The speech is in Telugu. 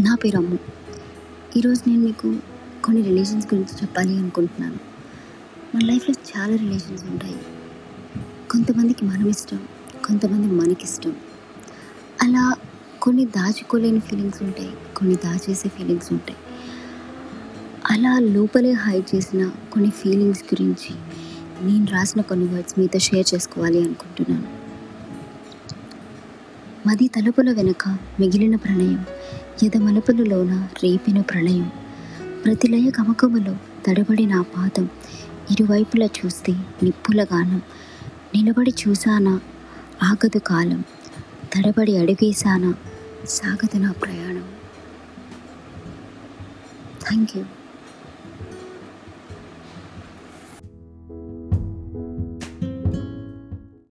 నా పేరు అమ్ము ఈరోజు నేను మీకు కొన్ని రిలేషన్స్ గురించి చెప్పాలి అనుకుంటున్నాను. మన లైఫ్లో చాలా రిలేషన్స్ ఉంటాయి. కొంతమందికి మనం ఇష్టం కొంతమంది మనకిష్టం. అలా కొన్ని దాచుకోలేని ఫీలింగ్స్ ఉంటాయి కొన్ని దాచేసే ఫీలింగ్స్ ఉంటాయి. అలా లోపలే హైడ్ చేసిన కొన్ని ఫీలింగ్స్ గురించి నేను రాసిన కొన్ని వర్డ్స్ మీతో షేర్ చేసుకోవాలి అనుకుంటున్నాను. మది తలుపుల వెనుక మిగిలిన ప్రణయం ఎదమలుపులలోన రేపిన ప్రళయం. ప్రతిలయ కమకములో తడబడి నా పాదం ఇరువైపులా చూస్తే నిప్పుల గానం. నిలబడి చూసానా ఆగదు కాలం. తడబడి అడుగేశానా సాగదు నా ప్రయాణం. Thank you